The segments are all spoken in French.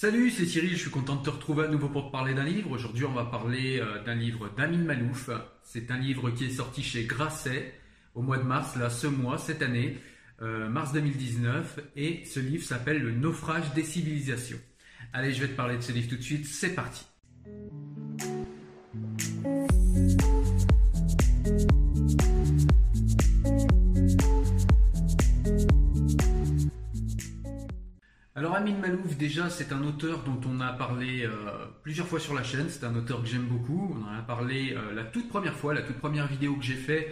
Salut, c'est Cyril, je suis content de te retrouver à nouveau pour te parler d'un livre. Aujourd'hui, on va parler euh, d'un livre d'Amin Malouf. C'est un livre qui est sorti chez Grasset au mois de mars, là, ce mois, cette année, euh, mars 2019. Et ce livre s'appelle Le naufrage des civilisations. Allez, je vais te parler de ce livre tout de suite. C'est parti. Amin Malouf, déjà, c'est un auteur dont on a parlé euh, plusieurs fois sur la chaîne. C'est un auteur que j'aime beaucoup. On en a parlé euh, la toute première fois, la toute première vidéo que j'ai fait.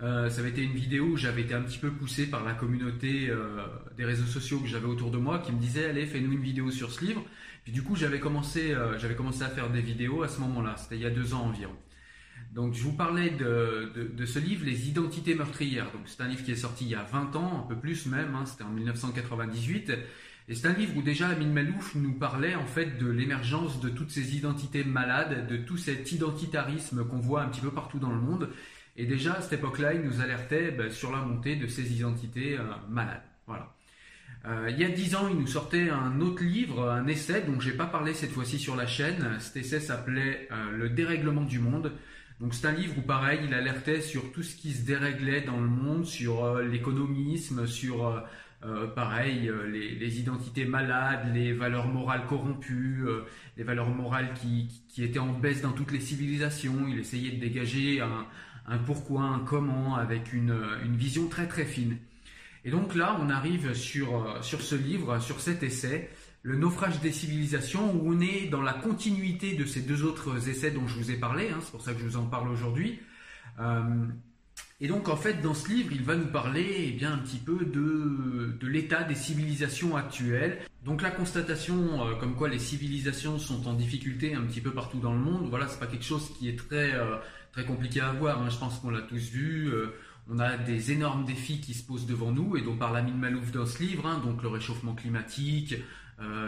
Euh, ça avait été une vidéo où j'avais été un petit peu poussé par la communauté des réseaux sociaux que j'avais autour de moi, qui me disait allez fais-nous une vidéo sur ce livre. Puis du coup j'avais commencé, j'avais commencé à faire des vidéos à ce moment-là. C'était il y a deux ans environ. Donc je vous parlais de, ce livre, Les Identités meurtrières. Donc c'est un livre qui est sorti il y a 20 ans, un peu plus même. Hein, C'était en 1998. Et c'est un livre où déjà Amin Malouf nous parlait en fait de l'émergence de toutes ces identités malades, de tout cet identitarisme qu'on voit un petit peu partout dans le monde. Et déjà à cette époque-là, il nous alertait ben, sur la montée de ces identités euh, malades. Voilà. Euh, il y a dix ans, il nous sortait un autre livre, un essai dont j'ai pas parlé cette fois-ci sur la chaîne. Cet essai s'appelait euh, Le dérèglement du monde. Donc c'est un livre où pareil, il alertait sur tout ce qui se déréglait dans le monde, sur l'économisme, sur euh, pareil, euh, les, identités malades, les valeurs morales corrompues, euh, les valeurs morales qui, étaient en baisse dans toutes les civilisations. Il essayait de dégager un, pourquoi, un comment, avec une, vision très très fine. Et donc là, on arrive sur, sur ce livre, sur cet essai, Le naufrage des civilisations, où on est dans la continuité de ces deux autres essais dont je vous ai parlé, hein, c'est pour ça que je vous en parle aujourd'hui. Et donc en fait dans ce livre il va nous parler eh bien un petit peu de, l'état des civilisations actuelles. Donc la constatation euh, comme quoi les civilisations sont en difficulté un petit peu partout dans le monde, voilà c'est pas quelque chose qui est très euh, très compliqué à voir. Hein. Je pense qu'on l'a tous vu. Euh, on a des énormes défis qui se posent devant nous et dont parle Amine Malouf dans ce livre, hein. donc le réchauffement climatique,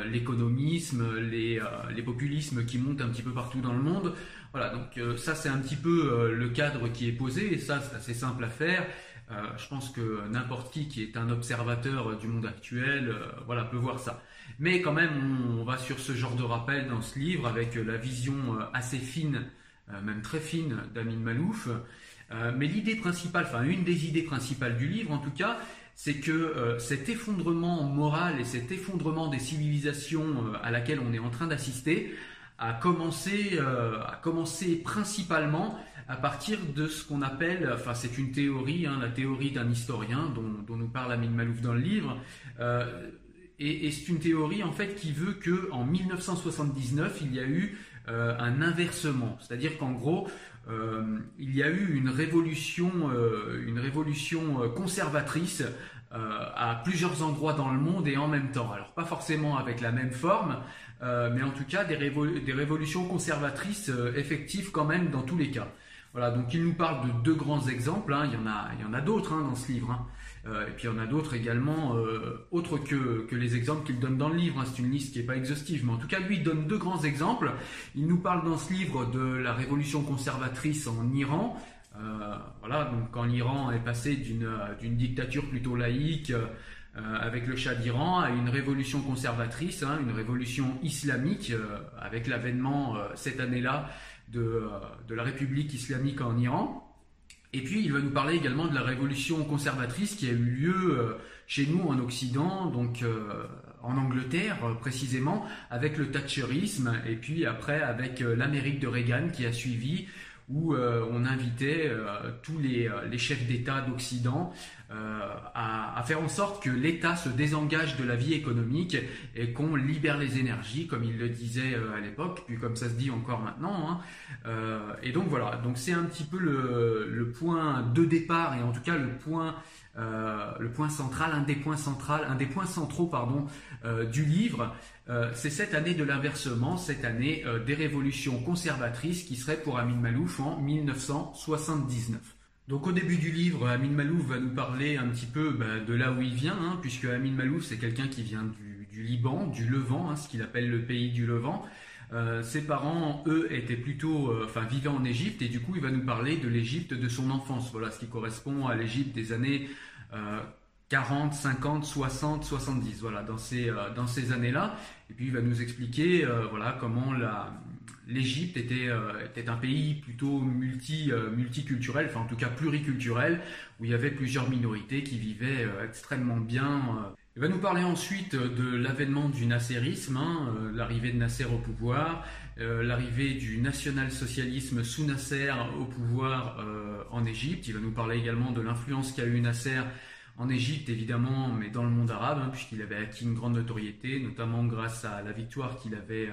l'économisme, les, populismes qui montent un petit peu partout dans le monde. Voilà, donc euh, ça c'est un petit peu le cadre qui est posé et ça c'est assez simple à faire. je pense que n'importe qui qui est un observateur du monde actuel, voilà, peut voir ça. Mais quand même, on, va sur ce genre de rappel dans ce livre avec la vision assez fine, même très fine d'Amin Malouf. mais l'idée principale, enfin une des idées principales du livre en tout cas, c'est que euh, cet effondrement moral et cet effondrement des civilisations euh, à laquelle on est en train d'assister a commencé, euh, a commencé principalement à partir de ce qu'on appelle, enfin c'est une théorie, hein, la théorie d'un historien dont, nous parle Amin Malouf dans le livre, et, et c'est une théorie en fait qui veut que en 1979 il y a eu un inversement, c'est-à-dire qu'en gros euh, il y a eu une révolution, euh, une révolution euh, conservatrice à plusieurs endroits dans le monde et en même temps. Alors pas forcément avec la même forme, mais en tout cas des, révolutions conservatrices effectives quand même dans tous les cas. Voilà, donc il nous parle de deux grands exemples. Hein. Il y en a, d'autres hein, dans ce livre. Hein. Euh, et puis il y en a d'autres également, euh, autres que, que, les exemples qu'il donne dans le livre. C'est une liste qui n'est pas exhaustive, mais en tout cas lui il donne deux grands exemples. Il nous parle dans ce livre de la révolution conservatrice en Iran. Euh, voilà, donc quand l'Iran est passé d'une dictature plutôt laïque. Avec le Shah d'Iran à une révolution conservatrice, hein, une révolution islamique, avec l'avènement cette année-là de, de, la République islamique en Iran. Et puis il va nous parler également de la révolution conservatrice qui a eu lieu euh, chez nous en Occident, donc euh, en Angleterre euh, précisément, avec le Thatcherisme, et puis après avec l'Amérique de Reagan qui a suivi, où euh, on invitait euh, tous les, euh, les chefs d'État d'Occident à, à, faire en sorte que l'État se désengage de la vie économique et qu'on libère les énergies, comme il le disait à l'époque, puis comme ça se dit encore maintenant. Hein. et donc voilà, donc c'est un petit peu le, le, point de départ et en tout cas le point euh, le point central, un des points points centraux euh, du livre, euh, c'est cette année de l'inversement, cette année des révolutions conservatrices qui serait pour Amin Malouf en 1979. Donc au début du livre, Amin Malouf va nous parler un petit peu ben, de là où il vient, hein, puisque Amin Malouf c'est quelqu'un qui vient du, Liban, du Levant, hein, ce qu'il appelle le pays du Levant. Ses parents, eux, étaient plutôt, enfin, vivaient en Égypte, et du coup, il va nous parler de l'Égypte de son enfance. Voilà, ce qui correspond à l'Égypte des années 40, 50, 60, 70, voilà, dans ces, dans ces années-là. Et puis il va nous expliquer voilà, comment l'Égypte était, était un pays plutôt multi, multiculturel, enfin en tout cas pluriculturel, où il y avait plusieurs minorités qui vivaient extrêmement bien il va nous parler ensuite de l'avènement du nasserisme, hein, euh, l'arrivée de Nasser au pouvoir, euh, l'arrivée du national-socialisme sous Nasser au pouvoir euh, en Égypte. Il va nous parler également de l'influence qu'a eu Nasser en Égypte, évidemment, mais dans le monde arabe, hein, puisqu'il avait acquis une grande notoriété, notamment grâce à la victoire qu'il avait,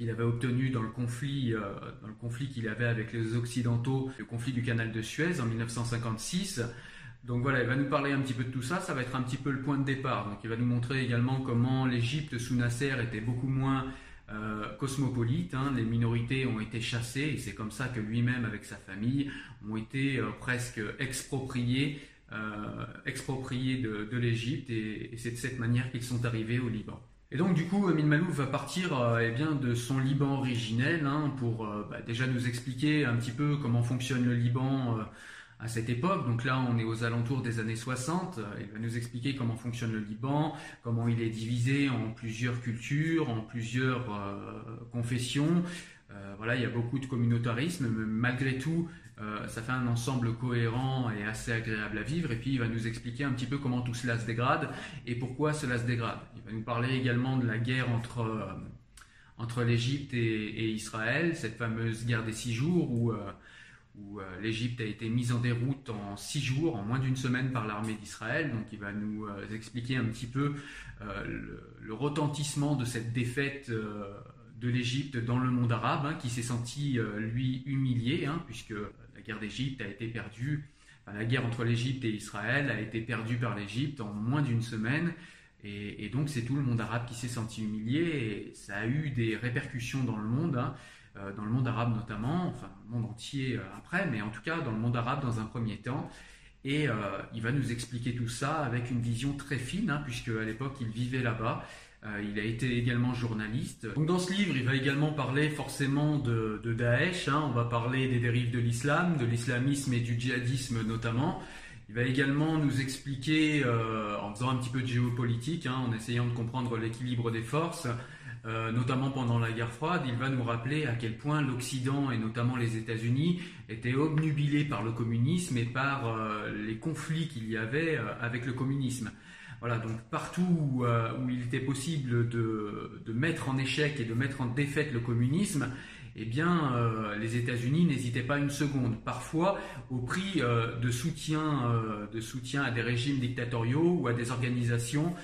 avait obtenue dans le conflit, dans le conflit qu'il avait avec les Occidentaux, le conflit du canal de Suez en 1956. Donc voilà, il va nous parler un petit peu de tout ça, ça va être un petit peu le point de départ. Donc il va nous montrer également comment l'Égypte sous Nasser était beaucoup moins euh, cosmopolite, hein. les minorités ont été chassées et c'est comme ça que lui-même avec sa famille ont été euh, presque expropriés, euh, de, l'Égypte et, c'est de cette manière qu'ils sont arrivés au Liban. Et donc du coup, Amin Malouf va partir eh de son Liban originel hein, pour bah, déjà nous expliquer un petit peu comment fonctionne le Liban à cette époque. Donc là, on est aux alentours des années 60. Il va nous expliquer comment fonctionne le Liban, comment il est divisé en plusieurs cultures, en plusieurs euh, confessions. Euh, voilà, il y a beaucoup de communautarisme, mais malgré tout, euh, ça fait un ensemble cohérent et assez agréable à vivre. Et puis, il va nous expliquer un petit peu comment tout cela se dégrade et pourquoi cela se dégrade. Il va nous parler également de la guerre entre, entre l'Égypte et, Israël, cette fameuse guerre des six jours où où euh, l'Égypte a été mise en déroute en six jours, en moins d'une semaine par l'armée d'Israël. Donc il va nous euh, expliquer un petit peu euh, le, retentissement de cette défaite de l'Égypte dans le monde arabe, hein, qui s'est senti lui humilié, hein, puisque la guerre d'Égypte a été perdue, la guerre entre l'Égypte et Israël a été perdue par l'Égypte en moins d'une semaine. Et, donc c'est tout le monde arabe qui s'est senti humilié et ça a eu des répercussions dans le monde. Hein. Euh, dans le monde arabe notamment, enfin le monde entier euh, après, mais en tout cas dans le monde arabe dans un premier temps. Et euh, il va nous expliquer tout ça avec une vision très fine, hein, puisque à l'époque il vivait là-bas. il a été également journaliste. Donc dans ce livre, il va également parler forcément de, Daesh. Hein. on va parler des dérives de l'islam, de l'islamisme et du djihadisme notamment. Il va également nous expliquer, en faisant un petit peu de géopolitique, hein, en essayant de comprendre l'équilibre des forces, euh, notamment pendant la guerre froide, il va nous rappeler à quel point l'Occident et notamment les États-Unis étaient obnubilés par le communisme et par euh, les conflits qu'il y avait euh, avec le communisme. Voilà, donc partout où, il était possible de, mettre en échec et de mettre en défaite le communisme, eh bien, les États-Unis n'hésitaient pas une seconde, parfois au prix de, de soutien à des régimes dictatoriaux ou à des organisations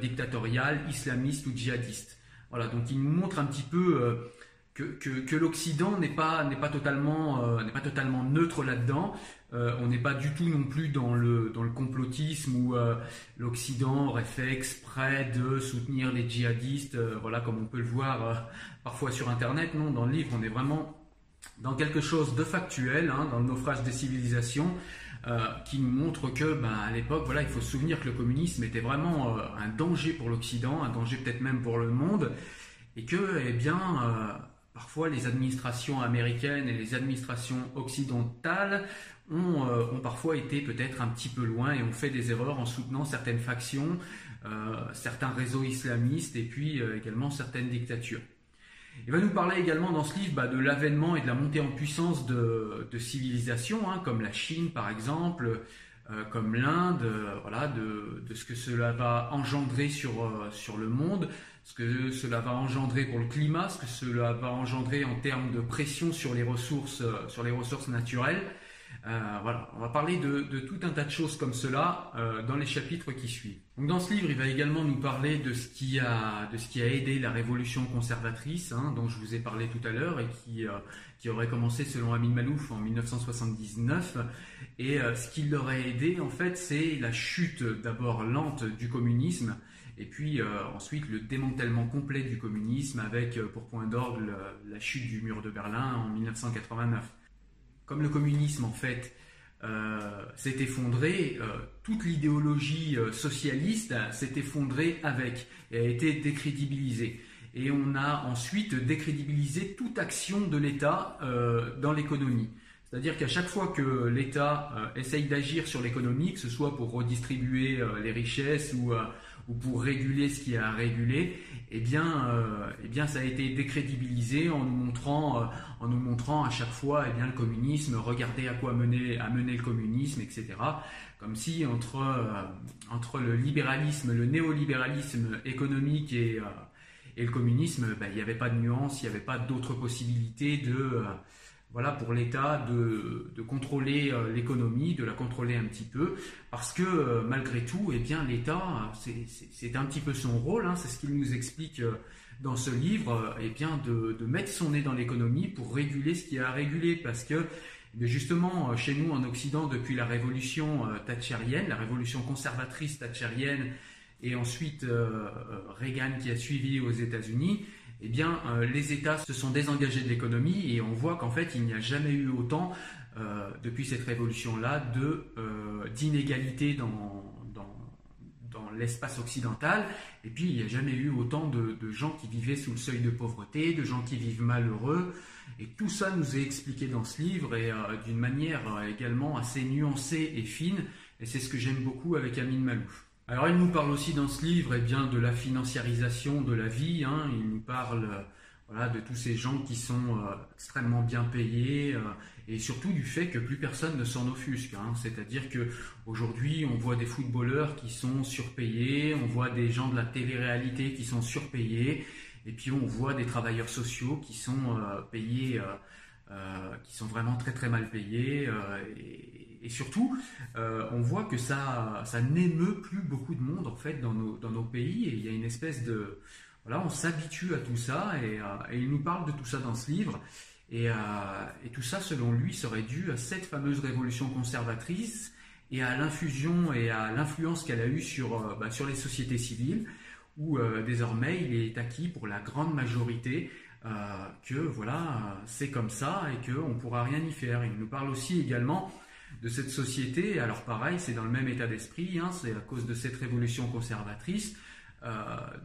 dictatoriales, islamistes ou djihadistes. Voilà, donc il nous montre un petit peu euh, que, l'Occident n'est pas, n'est pas, totalement, euh, n'est pas totalement neutre là-dedans. Euh, on n'est pas du tout non plus dans le, dans le complotisme où l'Occident aurait fait exprès de soutenir les djihadistes, voilà, comme on peut le voir parfois sur Internet. Non, dans le livre, on est vraiment dans quelque chose de factuel, hein, dans le naufrage des civilisations. Qui nous montre que, ben, à l'époque, voilà, il faut se souvenir que le communisme était vraiment un danger pour l'Occident, un danger peut-être même pour le monde, et que, eh bien, euh, parfois les administrations américaines et les administrations occidentales ont, euh, parfois été peut-être un petit peu loin et ont fait des erreurs en soutenant certaines factions, euh, certains réseaux islamistes et puis également certaines dictatures. Il va nous parler également dans ce livre bah, de l'avènement et de la montée en puissance de, civilisations, hein, comme la Chine par exemple, comme l'Inde, voilà, de, ce que cela va engendrer sur, sur le monde, ce que cela va engendrer pour le climat, ce que cela va engendrer en termes de pression sur les ressources, euh, sur les ressources naturelles. Euh, voilà, on va parler de, tout un tas de choses comme cela euh, dans les chapitres qui suivent. Donc dans ce livre, il va également nous parler de ce qui a, aidé la révolution conservatrice, hein, dont je vous ai parlé tout à l'heure, et qui, qui aurait commencé selon Amin Malouf en 1979. Et ce qui l'aurait aidé, en fait, c'est la chute d'abord lente du communisme, et puis euh, ensuite le démantèlement complet du communisme avec euh, pour point d'orgue la chute du mur de Berlin en 1989. Comme le communisme en fait euh, s'est effondré, toute l'idéologie socialiste s'est effondrée avec et a été décrédibilisée. Et on a ensuite décrédibilisé toute action de l'État dans l'économie. C'est-à-dire qu'à chaque fois que l'État essaye d'agir sur l'économie, que ce soit pour redistribuer les richesses ou, ou, pour réguler ce qui est à réguler, eh bien, eh bien ça a été décrédibilisé en nous montrant, en nous montrant à chaque fois eh bien, le communisme, regardez à quoi mener, a mené le communisme, etc comme si entre, euh, entre le libéralisme, le néolibéralisme économique et, euh, et le communisme, ben, il n'y avait pas de nuance, il n'y avait pas d'autres possibilités de, euh, voilà, pour l'État de, contrôler l'économie, de la contrôler un petit peu, parce que malgré tout, eh bien, l'État, c'est un petit peu son rôle, hein, c'est ce qu'il nous explique dans ce livre, eh bien, de, mettre son nez dans l'économie pour réguler ce qui a à réguler, parce que mais justement, euh, chez nous en Occident, depuis la révolution euh, thatchérienne, la révolution conservatrice thatchérienne, et ensuite euh, Reagan qui a suivi aux États-Unis, eh bien, les États se sont désengagés de l'économie et on voit qu'en fait, il n'y a jamais eu autant, depuis cette révolution-là, de d'inégalité dans, dans, l'espace occidental. Et puis, il n'y a jamais eu autant de, de, gens qui vivaient sous le seuil de pauvreté, de gens qui vivent malheureux, et tout ça nous est expliqué dans ce livre et euh, d'une manière euh, également assez nuancée et fine. Et c'est ce que j'aime beaucoup avec Amine Malouf. Alors il nous parle aussi dans ce livre eh bien, de la financiarisation de la vie. Hein. Il nous parle euh, voilà, de tous ces gens qui sont extrêmement bien payés et surtout du fait que plus personne ne s'en offusque. Hein. C'est-à-dire que aujourd'hui on voit des footballeurs qui sont surpayés, on voit des gens de la télé-réalité qui sont surpayés et puis on voit des travailleurs sociaux qui sont euh, payés, euh, euh, qui sont vraiment très très mal payés. Surtout, on voit que ça, ça n'émeut plus beaucoup de monde en fait dans nos, dans nos pays. Et il y a une espèce de... Voilà, on s'habitue à tout ça et, il nous parle de tout ça dans ce livre. Et, et, tout ça, selon lui, serait dû à cette fameuse révolution conservatrice et à l'infusion et à l'influence qu'elle a eue sur, bah, sur les sociétés civiles où euh, désormais il est acquis pour la grande majorité euh, que voilà, c'est comme ça et qu'on ne pourra rien y faire. Il nous parle aussi également de cette société, alors pareil, c'est dans le même état d'esprit, hein, c'est à cause de cette révolution conservatrice, euh,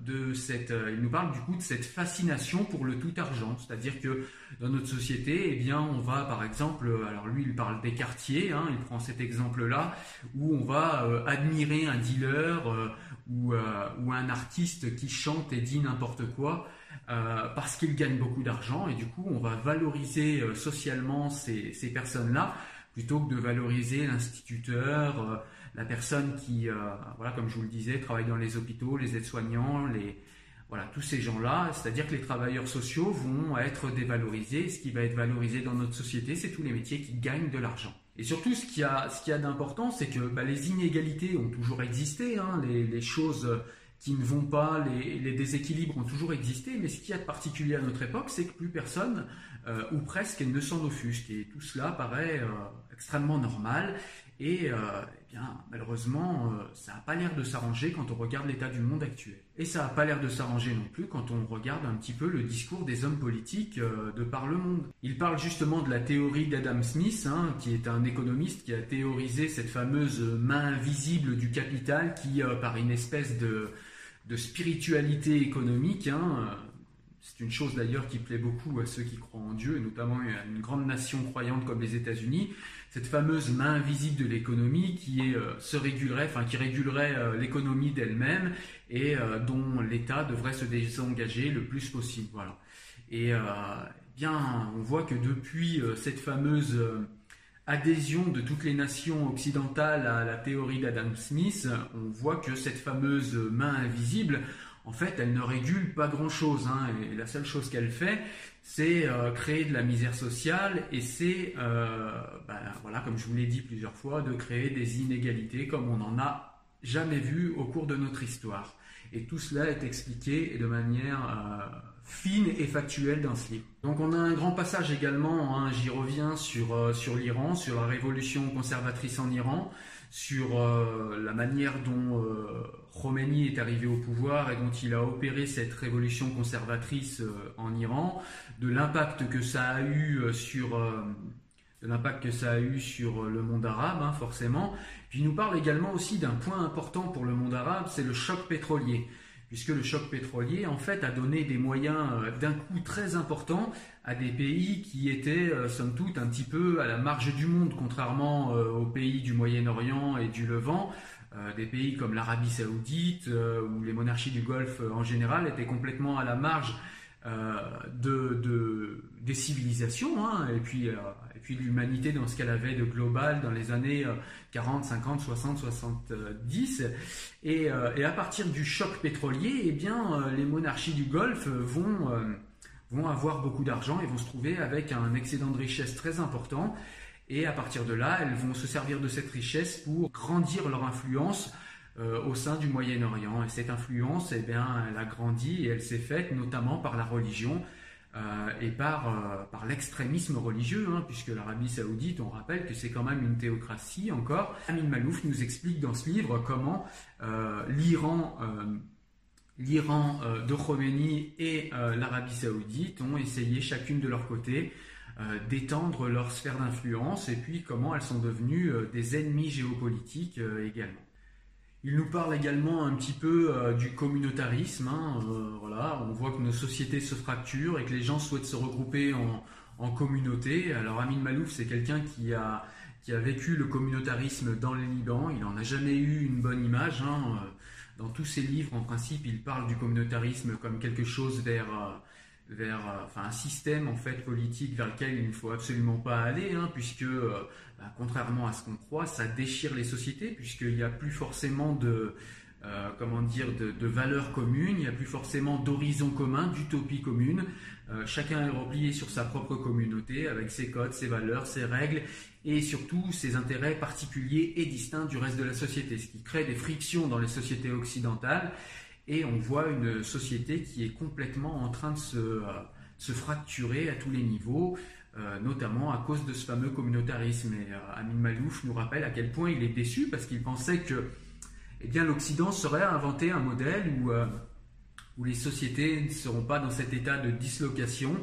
de cette, il nous parle du coup de cette fascination pour le tout argent, c'est-à-dire que dans notre société, eh bien, on va par exemple, alors lui il parle des quartiers, hein, il prend cet exemple-là, où on va admirer un dealer euh, ou, un artiste qui chante et dit n'importe quoi euh, parce qu'il gagne beaucoup d'argent. Et du coup on va valoriser euh, socialement ces, personnes-là plutôt que de valoriser l'instituteur, la personne qui, voilà, comme je vous le disais, travaille dans les hôpitaux, les aides-soignants, les, voilà, tous ces gens-là, c'est-à-dire que les travailleurs sociaux vont être dévalorisés. Ce qui va être valorisé dans notre société, c'est tous les métiers qui gagnent de l'argent. Et surtout, ce qu'il y a, ce a d'important, c'est que bah, les inégalités ont toujours existé, hein, les, choses qui ne vont pas, les, déséquilibres ont toujours existé, mais ce qu'il y a de particulier à notre époque, c'est que plus personne, euh, ou presque, ne s'en offusque. Et tout cela paraît euh, extrêmement normal. Et euh, eh bien, malheureusement, euh, ça n'a pas l'air de s'arranger quand on regarde l'état du monde actuel. Et ça n'a pas l'air de s'arranger non plus quand on regarde un petit peu le discours des hommes politiques euh, de par le monde. Il parle justement de la théorie d'Adam Smith, hein, qui est un économiste qui a théorisé cette fameuse main invisible du capital qui, par une espèce de, spiritualité économique, hein, c'est une chose d'ailleurs qui plaît beaucoup à ceux qui croient en Dieu, et notamment à une grande nation croyante comme les États-Unis, cette fameuse main invisible de l'économie qui euh, se régulerait, enfin qui régulerait euh, l'économie d'elle-même et euh, dont l'État devrait se désengager le plus possible. Voilà. Et eh bien, on voit que depuis cette fameuse adhésion de toutes les nations occidentales à la théorie d'Adam Smith, on voit que cette fameuse main invisible, en fait, elle ne régule pas grand-chose. Hein, et la seule chose qu'elle fait, c'est euh, créer de la misère sociale et c'est, euh, ben, voilà, comme je vous l'ai dit plusieurs fois, de créer des inégalités comme on n'en a jamais vu au cours de notre histoire. Et tout cela est expliqué de manière euh, fine et factuelle dans ce livre. Donc on a un grand passage également, hein, j'y reviens, sur, sur l'Iran, sur la révolution conservatrice en Iran, sur la manière dont Khomeini est arrivé au pouvoir et dont il a opéré cette révolution conservatrice en Iran, de l'impact que ça a eu euh, sur euh, de l'impact que ça a eu sur euh, le monde arabe, hein, forcément. Puis il nous parle également aussi d'un point important pour le monde arabe, c'est le choc pétrolier. puisque le choc pétrolier en fait a donné des moyens d'un coup très importants à des pays qui étaient somme toute un petit peu à la marge du monde, contrairement aux pays du Moyen-Orient et du Levant. Des pays comme l'Arabie saoudite ou les monarchies du Golfe en général étaient complètement à la marge de, des civilisations hein, et puis l'humanité dans ce qu'elle avait de global dans les années 40, 50, 60, 70. Et, à partir du choc pétrolier, eh euh, les monarchies du Golfe vont, euh, vont avoir beaucoup d'argent et vont se trouver avec un excédent de richesse très important. Et à partir de là, elles vont se servir de cette richesse pour grandir leur influence euh, au sein du Moyen-Orient. Et cette influence, eh bien, elle a grandi et elle s'est faite notamment par la religion euh, et par, euh, par l'extrémisme religieux, hein, puisque l'Arabie saoudite, on rappelle que c'est quand même une théocratie encore. Amin Malouf nous explique dans ce livre comment l'Iran l'Iran de Khomeini et l'Arabie saoudite ont essayé chacune de leur côté d'étendre leur sphère d'influence et puis comment elles sont devenues des ennemis géopolitiques également. Il nous parle également un petit peu euh, du communautarisme. Hein, euh, voilà, on voit que nos sociétés se fracturent et que les gens souhaitent se regrouper en, communauté. Alors Amin Malouf, c'est quelqu'un qui a, qui a vécu le communautarisme dans le Liban. Il n'en a jamais eu une bonne image. Hein. Dans tous ses livres, en principe, il parle du communautarisme comme quelque chose vers, euh, vers enfin, un système en fait politique vers lequel il ne faut absolument pas aller, hein, puisque bah, contrairement à ce qu'on croit, ça déchire les sociétés puisqu'il n'y a plus forcément de, euh, comment dire, de, valeurs communes, il n'y a plus forcément d'horizons communs, d'utopie commune. Euh, chacun est replié sur sa propre communauté avec ses codes, ses valeurs, ses règles et surtout ses intérêts particuliers et distincts du reste de la société, ce qui crée des frictions dans les sociétés occidentales. Et on voit une société qui est complètement en train de se, euh, se fracturer à tous les niveaux. Euh, notamment à cause de ce fameux communautarisme. Et euh, Amin Malouf nous rappelle à quel point il est déçu parce qu'il pensait que eh l'Occident serait inventé un modèle où, où les sociétés ne seront pas dans cet état de dislocation,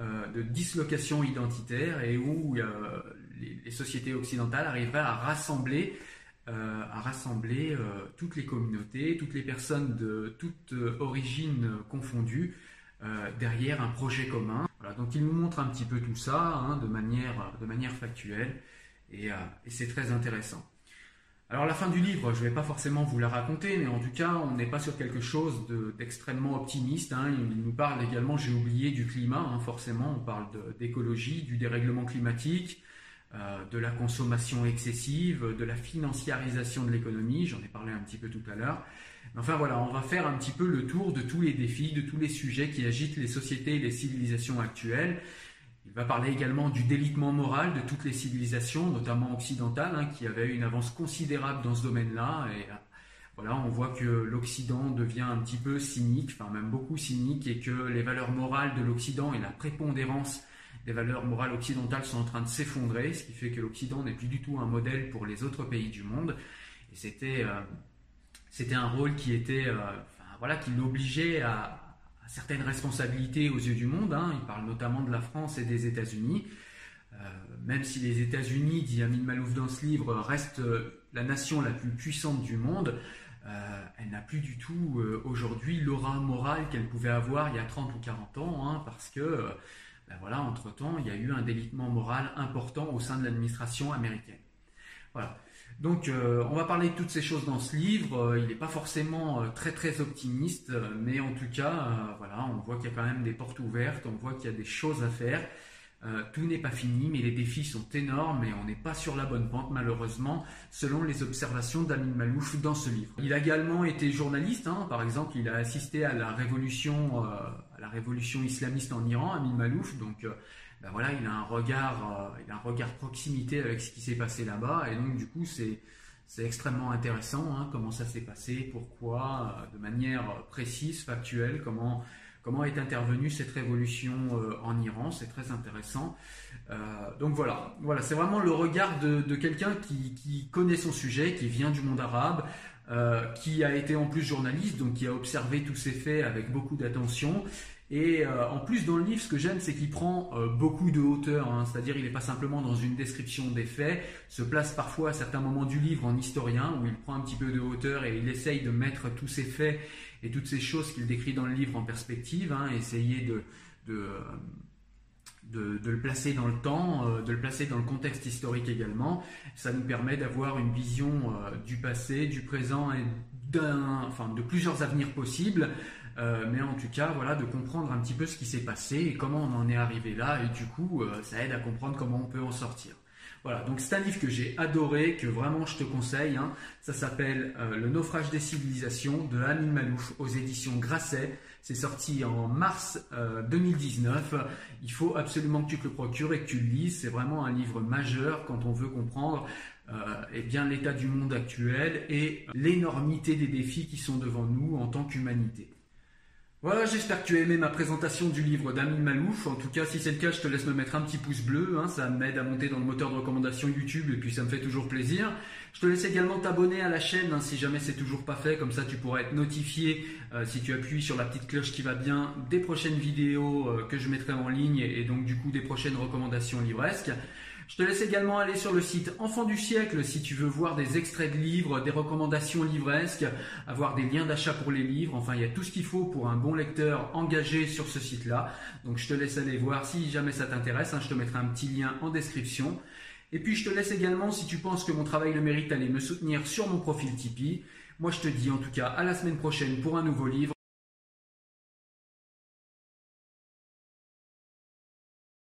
de dislocation identitaire et où les, sociétés occidentales arriveraient à rassembler à rassembler toutes les communautés, toutes les personnes de toute origine confondue derrière un projet commun donc il nous montre un petit peu tout ça hein, de, manière, de manière factuelle et, euh, c'est très intéressant. Alors la fin du livre, je ne vais pas forcément vous la raconter, mais en tout cas, on n'est pas sur quelque chose d'extrêmement optimiste. Hein. Il nous parle également, j'ai oublié, du climat, hein, forcément, on parle d'écologie, du dérèglement climatique, euh, de la consommation excessive, de la financiarisation de l'économie, j'en ai parlé un petit peu tout à l'heure. Enfin voilà, on va faire un petit peu le tour de tous les défis, de tous les sujets qui agitent les sociétés et les civilisations actuelles. Il va parler également du délitement moral de toutes les civilisations, notamment occidentales, hein, qui avaient une avance considérable dans ce domaine-là. Et euh, voilà, on voit que l'Occident devient un petit peu cynique, enfin même beaucoup cynique, et que les valeurs morales de l'Occident et la prépondérance des valeurs morales occidentales sont en train de s'effondrer, ce qui fait que l'Occident n'est plus du tout un modèle pour les autres pays du monde. Et c'était euh, un rôle qui était, euh, voilà, qui l'obligeait à, certaines responsabilités aux yeux du monde. Hein. Il parle notamment de la France et des États-Unis. Euh, même si les États-Unis, dit Amin Malouf dans ce livre, restent la nation la plus puissante du monde, elle n'a plus du tout aujourd'hui l'aura morale qu'elle pouvait avoir il y a 30 ou 40 ans, hein, parce que, voilà, entre-temps, il y a eu un délitement moral important au sein de l'administration américaine. Voilà. Donc euh, on va parler de toutes ces choses dans ce livre. Euh, il n'est pas forcément euh, très très optimiste, mais en tout cas, voilà, on voit qu'il y a quand même des portes ouvertes, on voit qu'il y a des choses à faire. Tout n'est pas fini, mais les défis sont énormes et on n'est pas sur la bonne pente malheureusement, selon les observations d'Amin Malouf dans ce livre. Il a également été journaliste, hein. par exemple, il a assisté à la révolution, à la révolution islamiste en Iran, Amin Malouf, donc ben voilà, il a un regard, euh, il a un regard proximité avec ce qui s'est passé là-bas, et donc du coup c'est c'est extrêmement intéressant hein, comment ça s'est passé, pourquoi, euh, de manière précise, factuelle, comment comment est intervenue cette révolution euh, en Iran, c'est très intéressant. donc voilà, voilà, c'est vraiment le regard de, de quelqu'un qui, qui, connaît son sujet, qui vient du monde arabe, qui a été en plus journaliste, donc qui a observé tous ces faits avec beaucoup d'attention Et euh, en plus, dans le livre, ce que j'aime, c'est qu'il prend euh, beaucoup de hauteur, hein. c'est-à-dire il n'est pas simplement dans une description des faits, se place parfois à certains moments du livre en historien, où il prend un petit peu de hauteur et il essaye de mettre tous ces faits et toutes ces choses qu'il décrit dans le livre en perspective, hein, essayer de, de de, le placer dans le temps, euh, de le placer dans le contexte historique également. Ça nous permet d'avoir une vision euh, du passé, du présent et enfin, de plusieurs avenirs possibles. Euh, mais en tout cas, voilà, de comprendre un petit peu ce qui s'est passé et comment on en est arrivé là, et du coup, ça aide à comprendre comment on peut en sortir. Voilà, donc c'est un livre que j'ai adoré, que vraiment je te conseille. Hein. Ça s'appelle Le naufrage des civilisations de Amin Malouf aux éditions Grasset. C'est sorti en mars 2019. Euh, Il faut absolument que tu te le procures et que tu le lises. C'est vraiment un livre majeur quand on veut comprendre euh, eh bien l'état du monde actuel et l'énormité des défis qui sont devant nous en tant qu'humanité. Voilà, j'espère que tu as aimé ma présentation du livre d'Amin Malouf. En tout cas, si c'est le cas, je te laisse me mettre un petit pouce bleu. Hein. ça m'aide à monter dans le moteur de recommandation YouTube et puis ça me fait toujours plaisir. Je te laisse également t'abonner à la chaîne hein, si jamais c'est toujours pas fait. Comme ça, tu pourras être notifié euh, si tu appuies sur la petite cloche qui va bien des prochaines vidéos euh, que je mettrai en ligne et donc du coup des prochaines recommandations livresques. Je te laisse également aller sur le site Enfant du siècle si tu veux voir des extraits de livres, des recommandations livresques, avoir des liens d'achat pour les livres. Enfin, il y a tout ce qu'il faut pour un bon lecteur engagé sur ce site-là. Donc, je te laisse aller voir si jamais ça t'intéresse. Hein, je te mettrai un petit lien en description. Et puis, je te laisse également, si tu penses que mon travail le mérite, aller me soutenir sur mon profil Tipeee. Moi, je te dis en tout cas à la semaine prochaine pour un nouveau livre.